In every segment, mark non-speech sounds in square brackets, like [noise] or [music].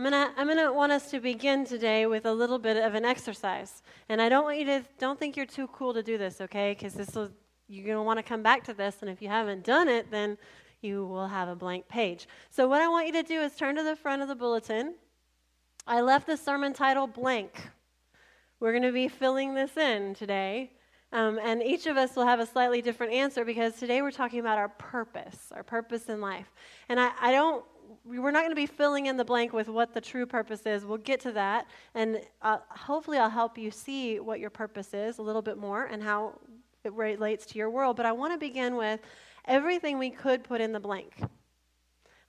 I'm gonna I'm gonna want us to begin today with a little bit of an exercise, and I don't want you to don't think you're too cool to do this, okay? Because this will you're gonna want to come back to this, and if you haven't done it, then you will have a blank page. So what I want you to do is turn to the front of the bulletin. I left the sermon title blank. We're going to be filling this in today. Um, and each of us will have a slightly different answer because today we're talking about our purpose, our purpose in life. And I, I don't, we're not going to be filling in the blank with what the true purpose is. We'll get to that. And uh, hopefully, I'll help you see what your purpose is a little bit more and how it relates to your world. But I want to begin with everything we could put in the blank.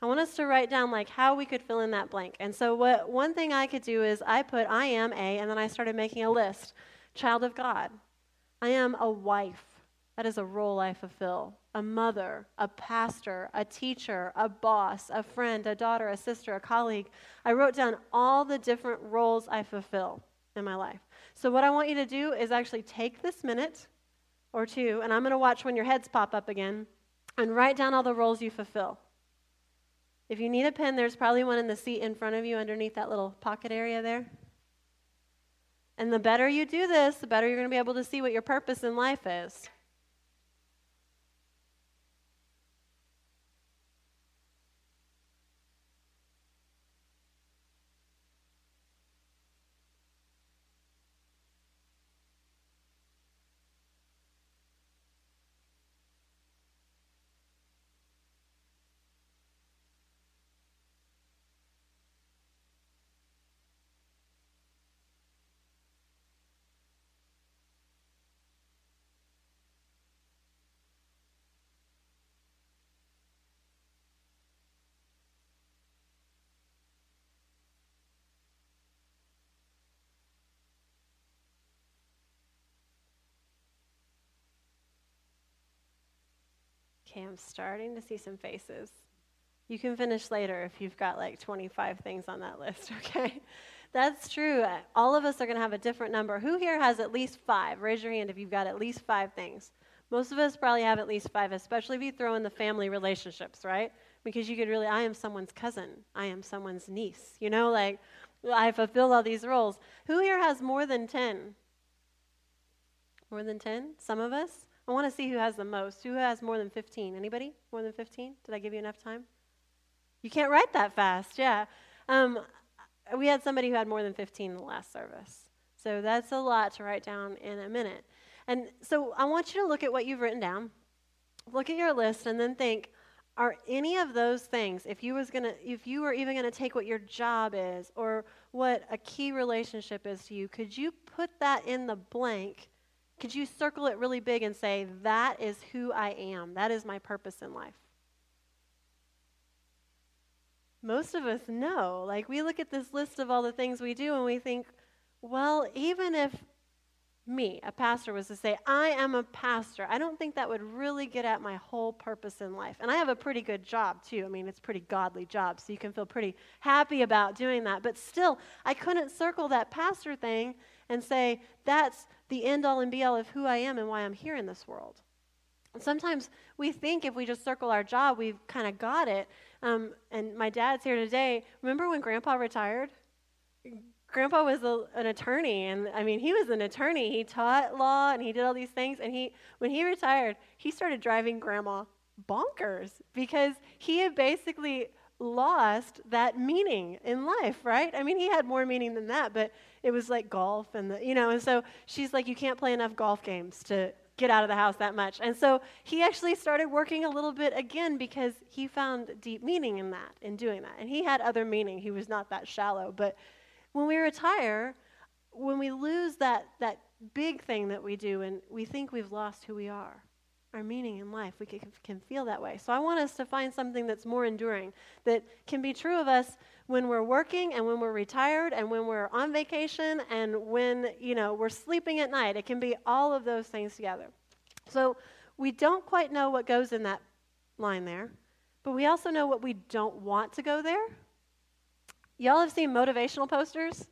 I want us to write down like how we could fill in that blank. And so what one thing I could do is I put I am a and then I started making a list. Child of God. I am a wife. That is a role I fulfill. A mother, a pastor, a teacher, a boss, a friend, a daughter, a sister, a colleague. I wrote down all the different roles I fulfill in my life. So, what I want you to do is actually take this minute or two, and I'm going to watch when your heads pop up again, and write down all the roles you fulfill. If you need a pen, there's probably one in the seat in front of you underneath that little pocket area there. And the better you do this, the better you're going to be able to see what your purpose in life is. Okay, I'm starting to see some faces. You can finish later if you've got like 25 things on that list, [laughs] okay? That's true. Uh, all of us are going to have a different number. Who here has at least five? Raise your hand if you've got at least five things. Most of us probably have at least five, especially if you throw in the family relationships, right? Because you could really, I am someone's cousin, I am someone's niece, you know, like I fulfill all these roles. Who here has more than 10? More than 10? Some of us? I want to see who has the most. Who has more than 15? Anybody? More than 15? Did I give you enough time? You can't write that fast, yeah. Um, we had somebody who had more than 15 in the last service. So that's a lot to write down in a minute. And so I want you to look at what you've written down. Look at your list and then think, are any of those things, if you was gonna if you were even gonna take what your job is or what a key relationship is to you, could you put that in the blank could you circle it really big and say, That is who I am? That is my purpose in life? Most of us know. Like, we look at this list of all the things we do and we think, well, even if me, a pastor, was to say, I am a pastor, I don't think that would really get at my whole purpose in life. And I have a pretty good job, too. I mean, it's a pretty godly job, so you can feel pretty happy about doing that. But still, I couldn't circle that pastor thing and say, that's the end all and be all of who I am and why I'm here in this world. And sometimes we think if we just circle our job, we've kind of got it. Um, and my dad's here today. Remember when Grandpa retired? Grandpa was a, an attorney, and I mean, he was an attorney. He taught law and he did all these things. And he, when he retired, he started driving Grandma bonkers because he had basically lost that meaning in life, right? I mean, he had more meaning than that, but it was like golf and the, you know, and so she's like, you can't play enough golf games to get out of the house that much. And so he actually started working a little bit again because he found deep meaning in that, in doing that. And he had other meaning. He was not that shallow. But when we retire, when we lose that, that big thing that we do and we think we've lost who we are, our meaning in life. We can, can feel that way. So I want us to find something that's more enduring, that can be true of us when we're working and when we're retired and when we're on vacation and when, you know, we're sleeping at night. It can be all of those things together. So we don't quite know what goes in that line there, but we also know what we don't want to go there. Y'all have seen motivational posters?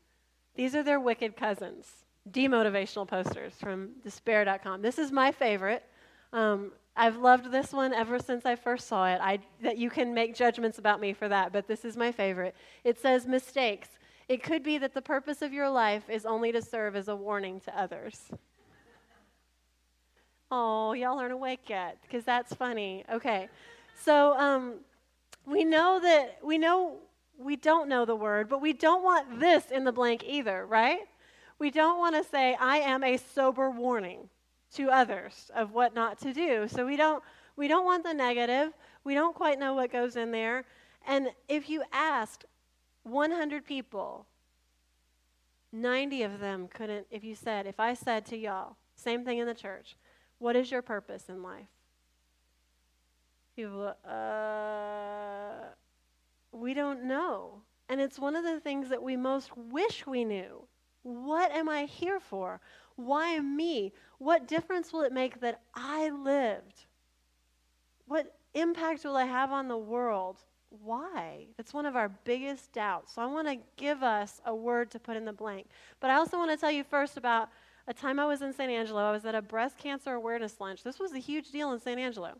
These are their wicked cousins. Demotivational posters from despair.com. This is my favorite. Um, I've loved this one ever since I first saw it. I, that you can make judgments about me for that, but this is my favorite. It says mistakes. It could be that the purpose of your life is only to serve as a warning to others. Oh, y'all aren't awake yet because that's funny. Okay. So um, we know that we know we don't know the word, but we don't want this in the blank either, right? We don't want to say, I am a sober warning to others of what not to do. So we don't we don't want the negative. We don't quite know what goes in there. And if you asked 100 people, 90 of them couldn't if you said, if I said to y'all, same thing in the church, what is your purpose in life? People, uh, we don't know. And it's one of the things that we most wish we knew. What am I here for? Why me? What difference will it make that I lived? What impact will I have on the world? Why? That's one of our biggest doubts. So I want to give us a word to put in the blank. But I also want to tell you first about a time I was in San Angelo. I was at a breast cancer awareness lunch. This was a huge deal in San Angelo.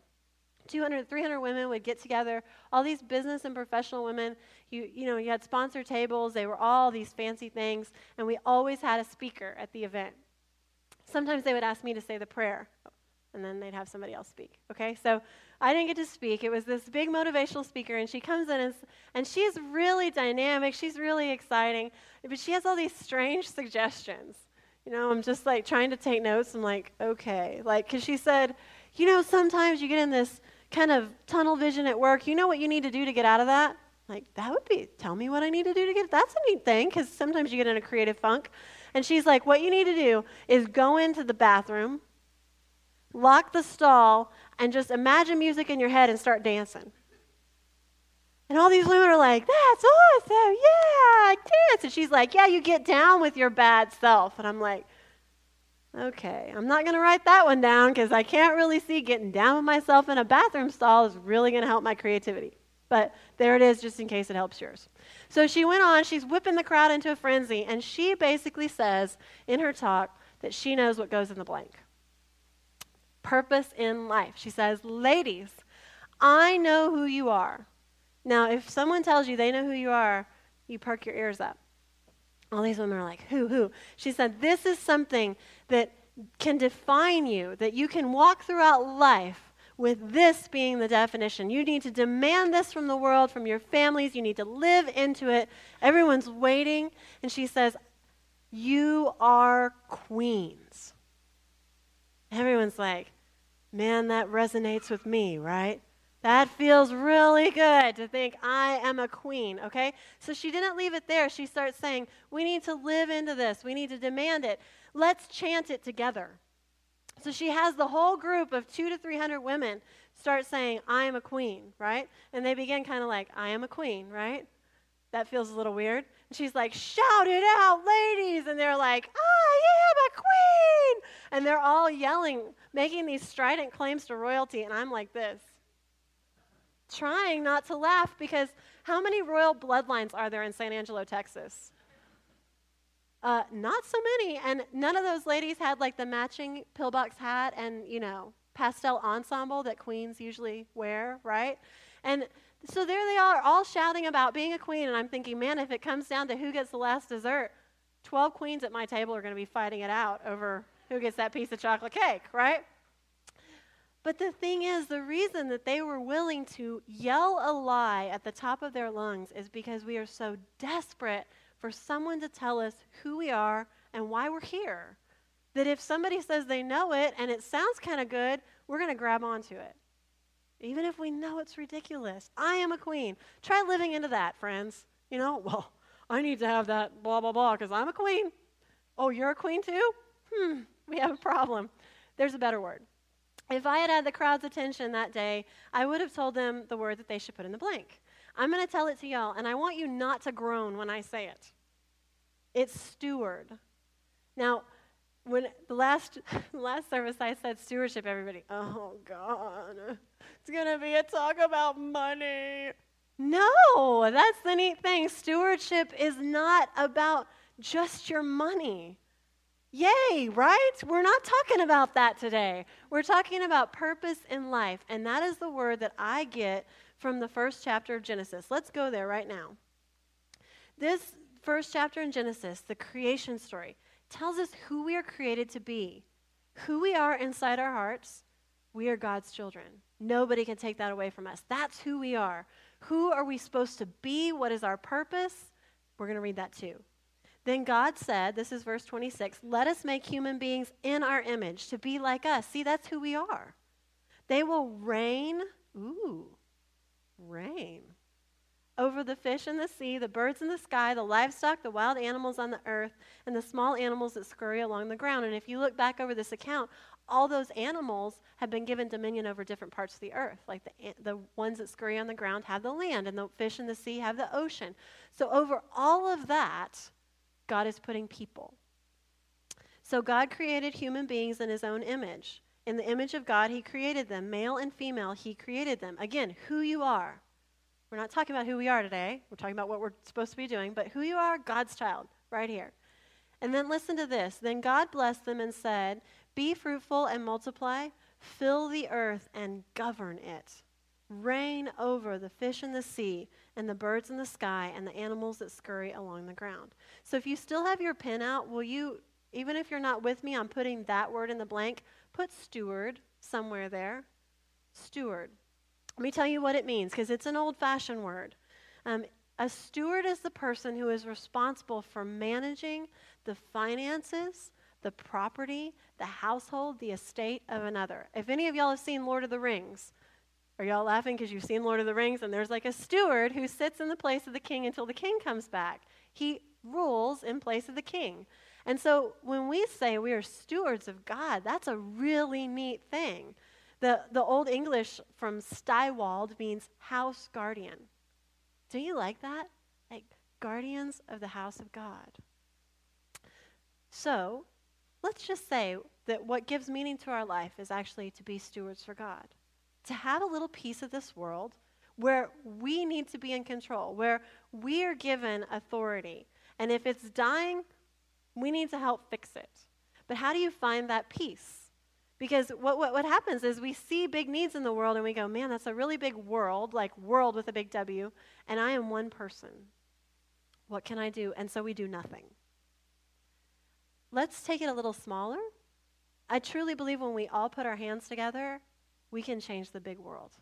200, 300 women would get together, all these business and professional women. You, you know, you had sponsor tables, they were all these fancy things, and we always had a speaker at the event. Sometimes they would ask me to say the prayer, and then they'd have somebody else speak. Okay, so I didn't get to speak. It was this big motivational speaker, and she comes in and, and she's really dynamic, she's really exciting, but she has all these strange suggestions. You know, I'm just like trying to take notes. I'm like, okay. Like, because she said, you know, sometimes you get in this kind of tunnel vision at work. You know what you need to do to get out of that? Like, that would be, tell me what I need to do to get, that's a neat thing, because sometimes you get in a creative funk. And she's like, what you need to do is go into the bathroom, lock the stall, and just imagine music in your head and start dancing. And all these women are like, that's awesome. Yeah, dance. And she's like, yeah, you get down with your bad self. And I'm like, okay, I'm not going to write that one down because I can't really see getting down with myself in a bathroom stall is really going to help my creativity. But there it is, just in case it helps yours. So she went on, she's whipping the crowd into a frenzy, and she basically says in her talk that she knows what goes in the blank. Purpose in life. She says, Ladies, I know who you are. Now, if someone tells you they know who you are, you perk your ears up. All these women are like, who, who? She said, this is something that can define you, that you can walk throughout life with this being the definition. You need to demand this from the world, from your families. You need to live into it. Everyone's waiting. And she says, You are queens. Everyone's like, Man, that resonates with me, right? That feels really good to think I am a queen, okay? So she didn't leave it there. She starts saying, We need to live into this. We need to demand it. Let's chant it together. So she has the whole group of two to 300 women start saying, I am a queen, right? And they begin kind of like, I am a queen, right? That feels a little weird. And she's like, shout it out, ladies. And they're like, I am a queen. And they're all yelling, making these strident claims to royalty. And I'm like this trying not to laugh because how many royal bloodlines are there in San Angelo, Texas? Uh, not so many. And none of those ladies had like the matching pillbox hat and, you know, pastel ensemble that queens usually wear, right? And so there they are, all shouting about being a queen. And I'm thinking, man, if it comes down to who gets the last dessert, 12 queens at my table are going to be fighting it out over who gets that piece of chocolate cake, right? But the thing is, the reason that they were willing to yell a lie at the top of their lungs is because we are so desperate for someone to tell us who we are and why we're here. That if somebody says they know it and it sounds kind of good, we're going to grab onto it. Even if we know it's ridiculous. I am a queen. Try living into that, friends. You know, [laughs] well, I need to have that blah, blah, blah because I'm a queen. Oh, you're a queen too? Hmm, we have a problem. There's a better word. If I had had the crowd's attention that day, I would have told them the word that they should put in the blank. I'm going to tell it to y'all, and I want you not to groan when I say it. It's steward. Now, when the last [laughs] last service I said stewardship, everybody, oh God, it's gonna be a talk about money. No, that's the neat thing. Stewardship is not about just your money. Yay, right? We're not talking about that today. We're talking about purpose in life, and that is the word that I get from the first chapter of Genesis. Let's go there right now. This first chapter in Genesis, the creation story, tells us who we are created to be, who we are inside our hearts. We are God's children. Nobody can take that away from us. That's who we are. Who are we supposed to be? What is our purpose? We're going to read that too. Then God said, this is verse 26, let us make human beings in our image to be like us. See, that's who we are. They will reign, ooh, reign over the fish in the sea, the birds in the sky, the livestock, the wild animals on the earth, and the small animals that scurry along the ground. And if you look back over this account, all those animals have been given dominion over different parts of the earth. Like the, the ones that scurry on the ground have the land, and the fish in the sea have the ocean. So, over all of that, God is putting people. So God created human beings in his own image. In the image of God, he created them. Male and female, he created them. Again, who you are. We're not talking about who we are today. We're talking about what we're supposed to be doing, but who you are, God's child, right here. And then listen to this. Then God blessed them and said, Be fruitful and multiply, fill the earth and govern it. Reign over the fish in the sea and the birds in the sky and the animals that scurry along the ground. So if you still have your pen out, will you, even if you're not with me, I'm putting that word in the blank, put steward somewhere there. Steward. Let me tell you what it means because it's an old fashioned word. Um, a steward is the person who is responsible for managing the finances, the property, the household, the estate of another. If any of y'all have seen Lord of the Rings, are y'all laughing because you've seen Lord of the Rings and there's like a steward who sits in the place of the king until the king comes back? He rules in place of the king. And so when we say we are stewards of God, that's a really neat thing. The, the Old English from styward means house guardian. Do you like that? Like guardians of the house of God. So let's just say that what gives meaning to our life is actually to be stewards for God, to have a little piece of this world where we need to be in control, where we are given authority. And if it's dying, we need to help fix it. But how do you find that piece? Because what, what, what happens is we see big needs in the world and we go, man, that's a really big world, like world with a big W, and I am one person. What can I do? And so we do nothing. Let's take it a little smaller. I truly believe when we all put our hands together, we can change the big world.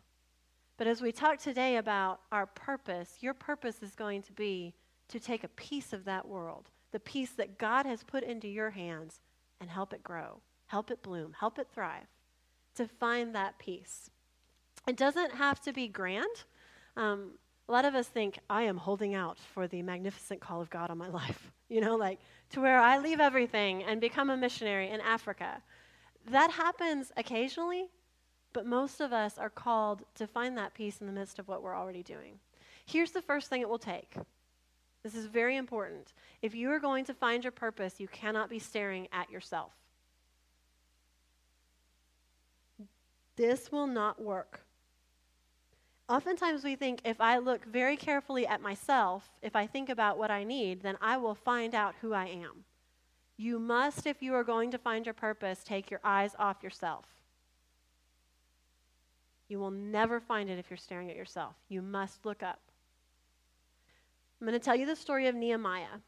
But as we talk today about our purpose, your purpose is going to be to take a piece of that world, the piece that God has put into your hands, and help it grow, help it bloom, help it thrive, to find that piece. It doesn't have to be grand. Um, a lot of us think, I am holding out for the magnificent call of God on my [laughs] life, you know, like to where I leave everything and become a missionary in Africa. That happens occasionally, but most of us are called to find that piece in the midst of what we're already doing. Here's the first thing it will take. This is very important. If you are going to find your purpose, you cannot be staring at yourself. This will not work. Oftentimes, we think if I look very carefully at myself, if I think about what I need, then I will find out who I am. You must, if you are going to find your purpose, take your eyes off yourself. You will never find it if you're staring at yourself. You must look up. I'm going to tell you the story of Nehemiah.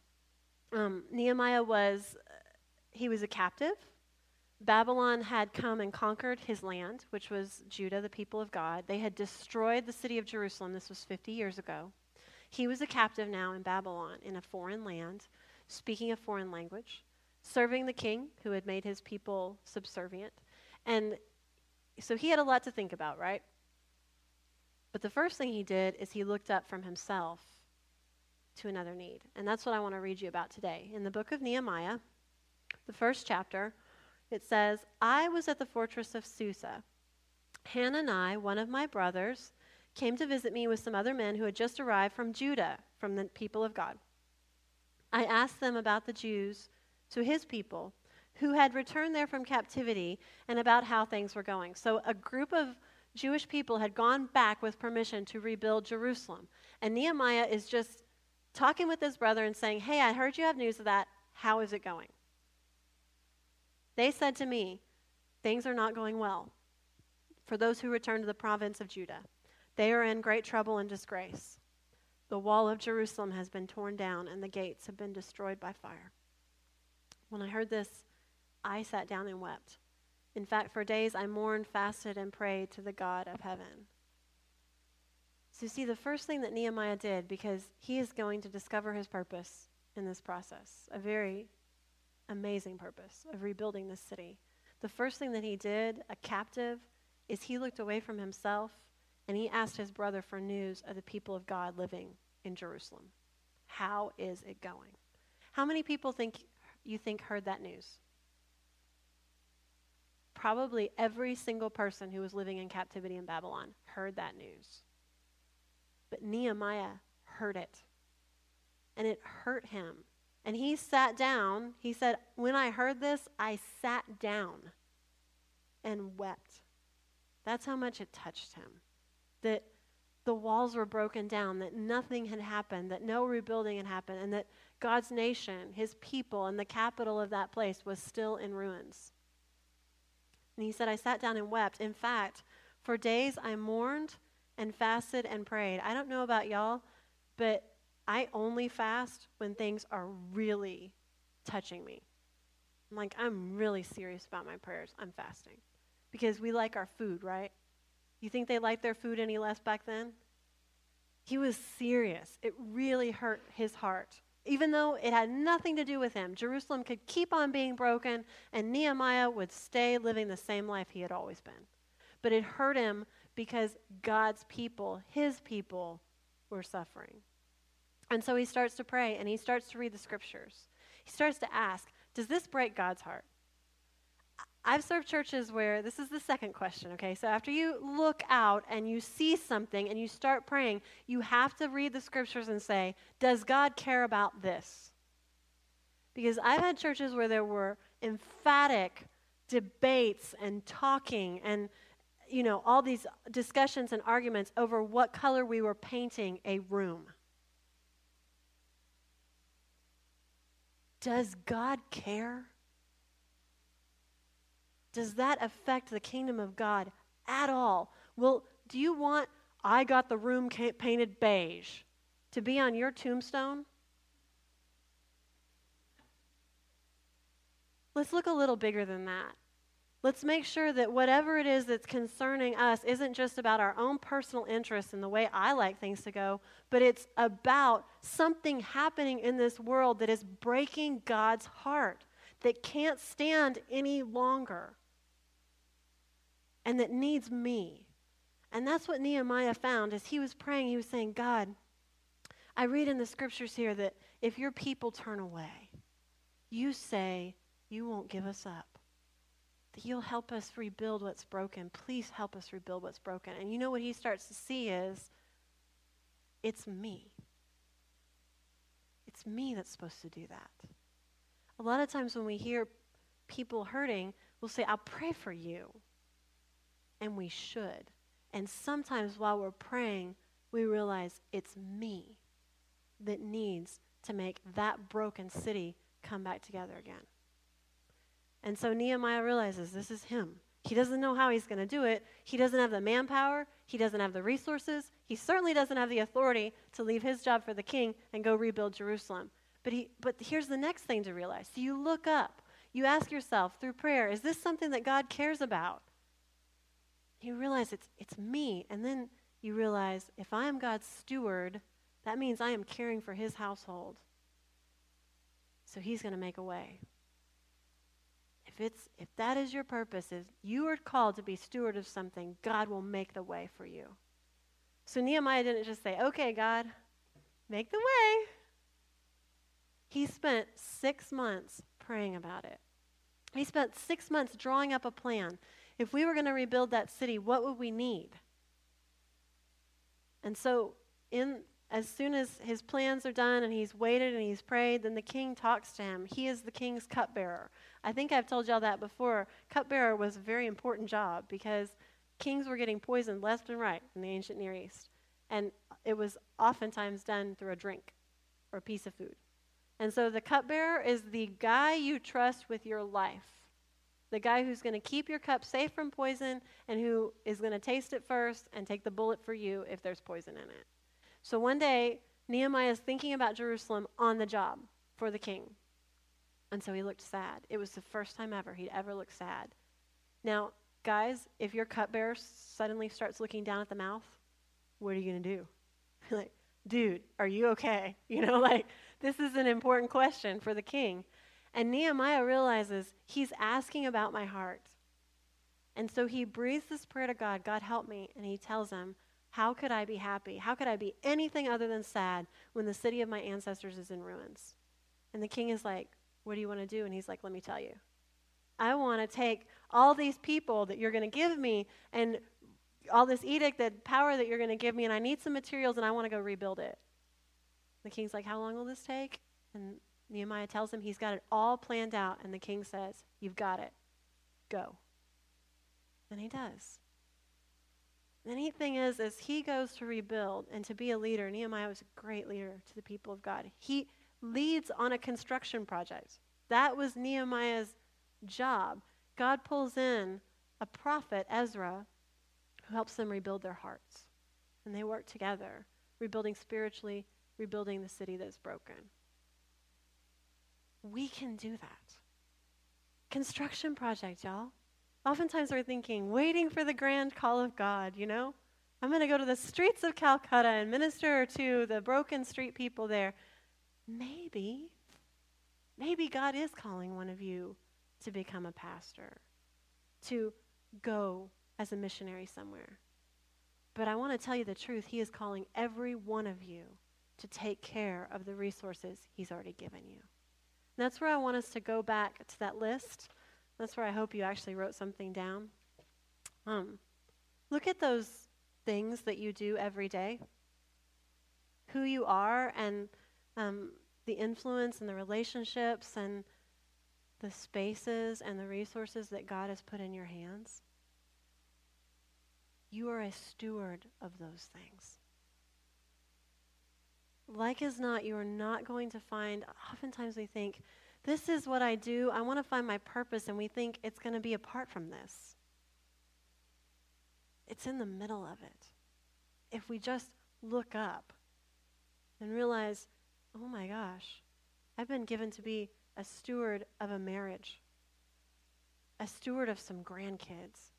Um, Nehemiah was, he was a captive. Babylon had come and conquered his land, which was Judah, the people of God. They had destroyed the city of Jerusalem. This was 50 years ago. He was a captive now in Babylon, in a foreign land, speaking a foreign language, serving the king who had made his people subservient. And so he had a lot to think about, right? But the first thing he did is he looked up from himself to another need. And that's what I want to read you about today. In the book of Nehemiah, the first chapter, it says, I was at the fortress of Susa. Hanani, one of my brothers, came to visit me with some other men who had just arrived from Judah, from the people of God. I asked them about the Jews to his people who had returned there from captivity and about how things were going. So a group of Jewish people had gone back with permission to rebuild Jerusalem. And Nehemiah is just talking with his brother and saying, Hey, I heard you have news of that. How is it going? They said to me, Things are not going well for those who return to the province of Judah. They are in great trouble and disgrace. The wall of Jerusalem has been torn down, and the gates have been destroyed by fire. When I heard this, I sat down and wept. In fact, for days I mourned, fasted, and prayed to the God of heaven. So, see, the first thing that Nehemiah did, because he is going to discover his purpose in this process, a very amazing purpose of rebuilding this city. The first thing that he did, a captive, is he looked away from himself and he asked his brother for news of the people of God living in Jerusalem. How is it going? How many people think you think heard that news? Probably every single person who was living in captivity in Babylon heard that news. But Nehemiah heard it. And it hurt him. And he sat down. He said, When I heard this, I sat down and wept. That's how much it touched him. That the walls were broken down, that nothing had happened, that no rebuilding had happened, and that God's nation, his people, and the capital of that place was still in ruins. And he said, I sat down and wept. In fact, for days I mourned and fasted and prayed. I don't know about y'all, but I only fast when things are really touching me. I'm like, I'm really serious about my prayers. I'm fasting. Because we like our food, right? You think they liked their food any less back then? He was serious. It really hurt his heart. Even though it had nothing to do with him, Jerusalem could keep on being broken, and Nehemiah would stay living the same life he had always been. But it hurt him because God's people, his people, were suffering. And so he starts to pray and he starts to read the scriptures. He starts to ask, Does this break God's heart? I've served churches where this is the second question, okay? So after you look out and you see something and you start praying, you have to read the scriptures and say, Does God care about this? Because I've had churches where there were emphatic debates and talking and you know all these discussions and arguments over what color we were painting a room. Does God care? Does that affect the kingdom of God at all? Well, do you want I got the room painted beige to be on your tombstone? Let's look a little bigger than that. Let's make sure that whatever it is that's concerning us isn't just about our own personal interests and the way I like things to go, but it's about something happening in this world that is breaking God's heart, that can't stand any longer and that needs me. And that's what Nehemiah found as he was praying. He was saying, God, I read in the scriptures here that if your people turn away, you say you won't give us up. That you'll help us rebuild what's broken. Please help us rebuild what's broken. And you know what he starts to see is it's me. It's me that's supposed to do that. A lot of times when we hear people hurting, we'll say, I'll pray for you and we should. And sometimes while we're praying, we realize it's me that needs to make that broken city come back together again. And so Nehemiah realizes this is him. He doesn't know how he's going to do it. He doesn't have the manpower. He doesn't have the resources. He certainly doesn't have the authority to leave his job for the king and go rebuild Jerusalem. But, he, but here's the next thing to realize. So you look up. You ask yourself through prayer, is this something that God cares about? you realize it's, it's me. And then you realize if I am God's steward, that means I am caring for his household. So he's going to make a way. It's, if that is your purpose, is you are called to be steward of something, God will make the way for you. So Nehemiah didn't just say, okay, God, make the way. He spent six months praying about it. He spent six months drawing up a plan. If we were going to rebuild that city, what would we need? And so, in as soon as his plans are done and he's waited and he's prayed, then the king talks to him. He is the king's cupbearer. I think I've told y'all that before. Cupbearer was a very important job because kings were getting poisoned left and right in the ancient Near East. And it was oftentimes done through a drink or a piece of food. And so the cupbearer is the guy you trust with your life. the guy who's going to keep your cup safe from poison and who is going to taste it first and take the bullet for you if there's poison in it. So one day, Nehemiah is thinking about Jerusalem on the job for the king. And so he looked sad. It was the first time ever he'd ever looked sad. Now, guys, if your cupbearer suddenly starts looking down at the mouth, what are you going to do? [laughs] like, dude, are you okay? [laughs] You know, like, this is an important question for the king. And Nehemiah realizes he's asking about my heart. And so he breathes this prayer to God God, help me. And he tells him, How could I be happy? How could I be anything other than sad when the city of my ancestors is in ruins? And the king is like, What do you want to do? And he's like, Let me tell you. I want to take all these people that you're going to give me and all this edict, that power that you're going to give me, and I need some materials and I want to go rebuild it. The king's like, How long will this take? And Nehemiah tells him he's got it all planned out, and the king says, You've got it. Go. And he does. The neat thing is, as he goes to rebuild and to be a leader, Nehemiah was a great leader to the people of God. He leads on a construction project. That was Nehemiah's job. God pulls in a prophet, Ezra, who helps them rebuild their hearts. And they work together, rebuilding spiritually, rebuilding the city that's broken. We can do that. Construction project, y'all. Oftentimes we're thinking, waiting for the grand call of God, you know? I'm going to go to the streets of Calcutta and minister to the broken street people there. Maybe, maybe God is calling one of you to become a pastor, to go as a missionary somewhere. But I want to tell you the truth. He is calling every one of you to take care of the resources He's already given you. And that's where I want us to go back to that list. That's where I hope you actually wrote something down. Um, look at those things that you do every day, who you are, and um, the influence and the relationships and the spaces and the resources that God has put in your hands. You are a steward of those things like as not, you are not going to find, oftentimes we think, this is what I do. I want to find my purpose, and we think it's going to be apart from this. It's in the middle of it. If we just look up and realize, oh my gosh, I've been given to be a steward of a marriage, a steward of some grandkids,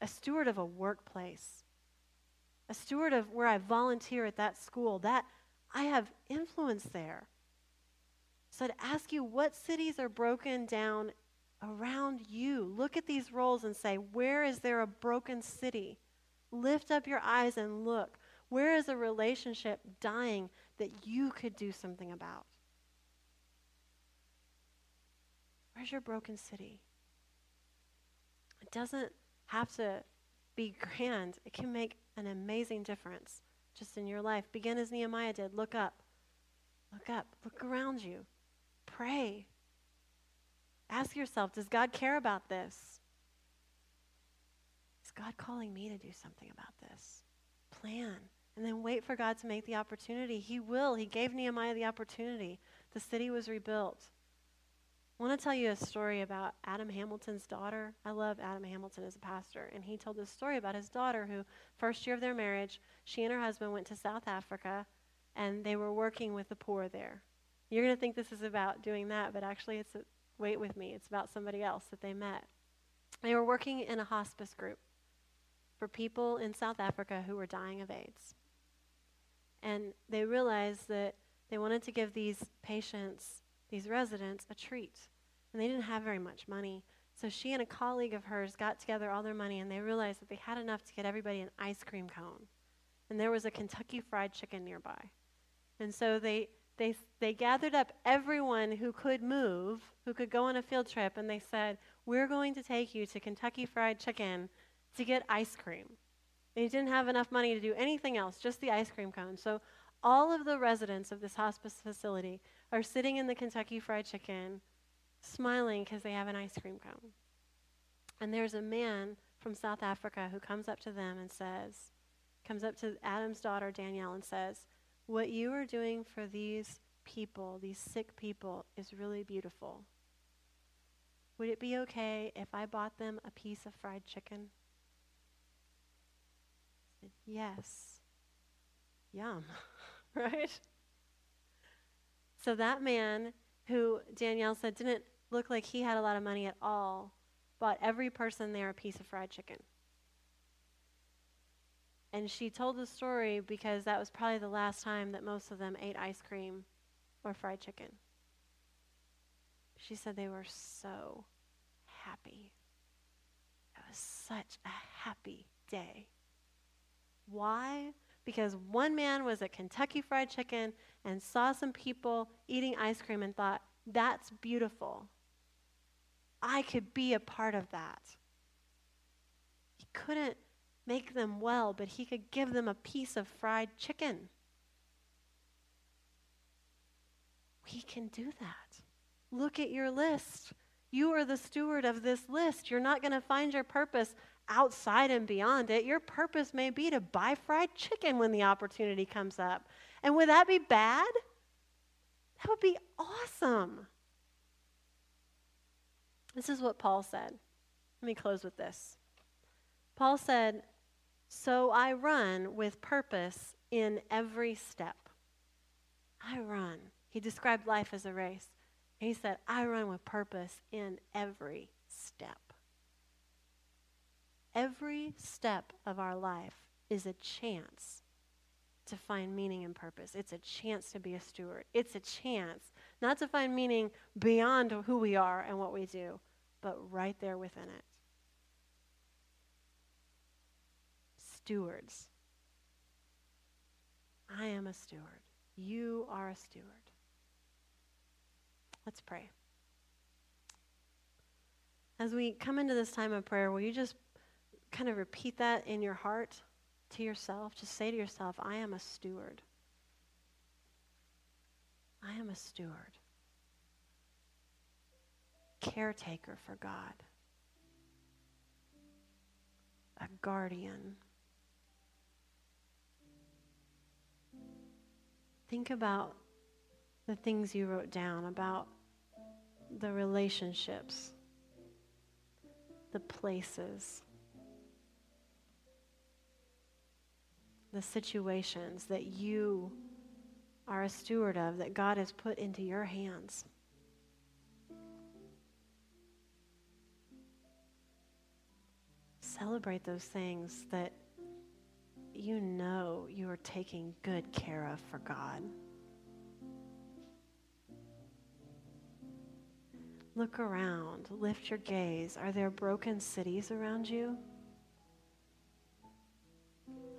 a steward of a workplace, a steward of where I volunteer at that school. That I have influence there. So I'd ask you what cities are broken down around you. Look at these roles and say, where is there a broken city? Lift up your eyes and look. Where is a relationship dying that you could do something about? Where's your broken city? It doesn't have to be grand, it can make an amazing difference just in your life. Begin as Nehemiah did. Look up. Look up. Look around you. Pray. Ask yourself Does God care about this? Is God calling me to do something about this? Plan. And then wait for God to make the opportunity. He will. He gave Nehemiah the opportunity. The city was rebuilt. I want to tell you a story about Adam Hamilton's daughter. I love Adam Hamilton as a pastor, and he told this story about his daughter who, first year of their marriage, she and her husband went to South Africa, and they were working with the poor there. You're going to think this is about doing that, but actually, it's a, wait with me. It's about somebody else that they met. They were working in a hospice group for people in South Africa who were dying of AIDS, and they realized that they wanted to give these patients these residents a treat. And they didn't have very much money. So she and a colleague of hers got together all their money and they realized that they had enough to get everybody an ice cream cone. And there was a Kentucky fried chicken nearby. And so they, they, they gathered up everyone who could move, who could go on a field trip, and they said, We're going to take you to Kentucky Fried Chicken to get ice cream. They didn't have enough money to do anything else, just the ice cream cone. So all of the residents of this hospice facility are sitting in the Kentucky Fried Chicken smiling because they have an ice cream cone. And there's a man from South Africa who comes up to them and says, comes up to Adam's daughter Danielle and says, What you are doing for these people, these sick people, is really beautiful. would it be okay if I bought them a piece of fried chicken? Yes. Yum, [laughs] right? So that man who Danielle said didn't look like he had a lot of money at all bought every person there a piece of fried chicken. And she told the story because that was probably the last time that most of them ate ice cream or fried chicken. She said they were so happy. It was such a happy day. Why? Because one man was at Kentucky Fried Chicken and saw some people eating ice cream and thought, that's beautiful. I could be a part of that. He couldn't make them well, but he could give them a piece of fried chicken. We can do that. Look at your list. You are the steward of this list. You're not going to find your purpose outside and beyond it. Your purpose may be to buy fried chicken when the opportunity comes up. And would that be bad? That would be awesome. This is what Paul said. Let me close with this. Paul said, So I run with purpose in every step. I run. He described life as a race. He said, I run with purpose in every step. Every step of our life is a chance to find meaning and purpose. It's a chance to be a steward. It's a chance not to find meaning beyond who we are and what we do, but right there within it. Stewards. I am a steward. You are a steward. Let's pray. As we come into this time of prayer, will you just kind of repeat that in your heart to yourself? Just say to yourself, I am a steward. I am a steward. Caretaker for God. A guardian. Think about the things you wrote down about the relationships, the places, the situations that you are a steward of, that God has put into your hands. Celebrate those things that you know you are taking good care of for God. Look around, lift your gaze. Are there broken cities around you?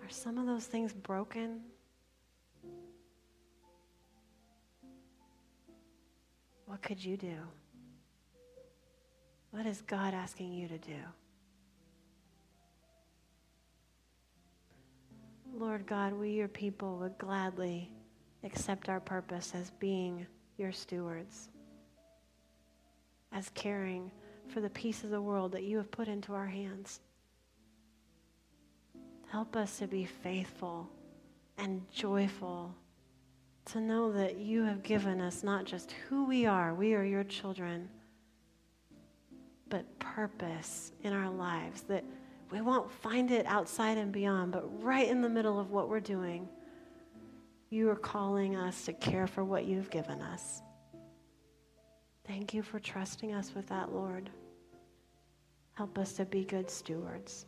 Are some of those things broken? What could you do? What is God asking you to do? Lord God, we, your people, would gladly accept our purpose as being your stewards as caring for the piece of the world that you have put into our hands. Help us to be faithful and joyful, to know that you have given us not just who we are, we are your children, but purpose in our lives, that we won't find it outside and beyond, but right in the middle of what we're doing, you are calling us to care for what you've given us. Thank you for trusting us with that, Lord. Help us to be good stewards.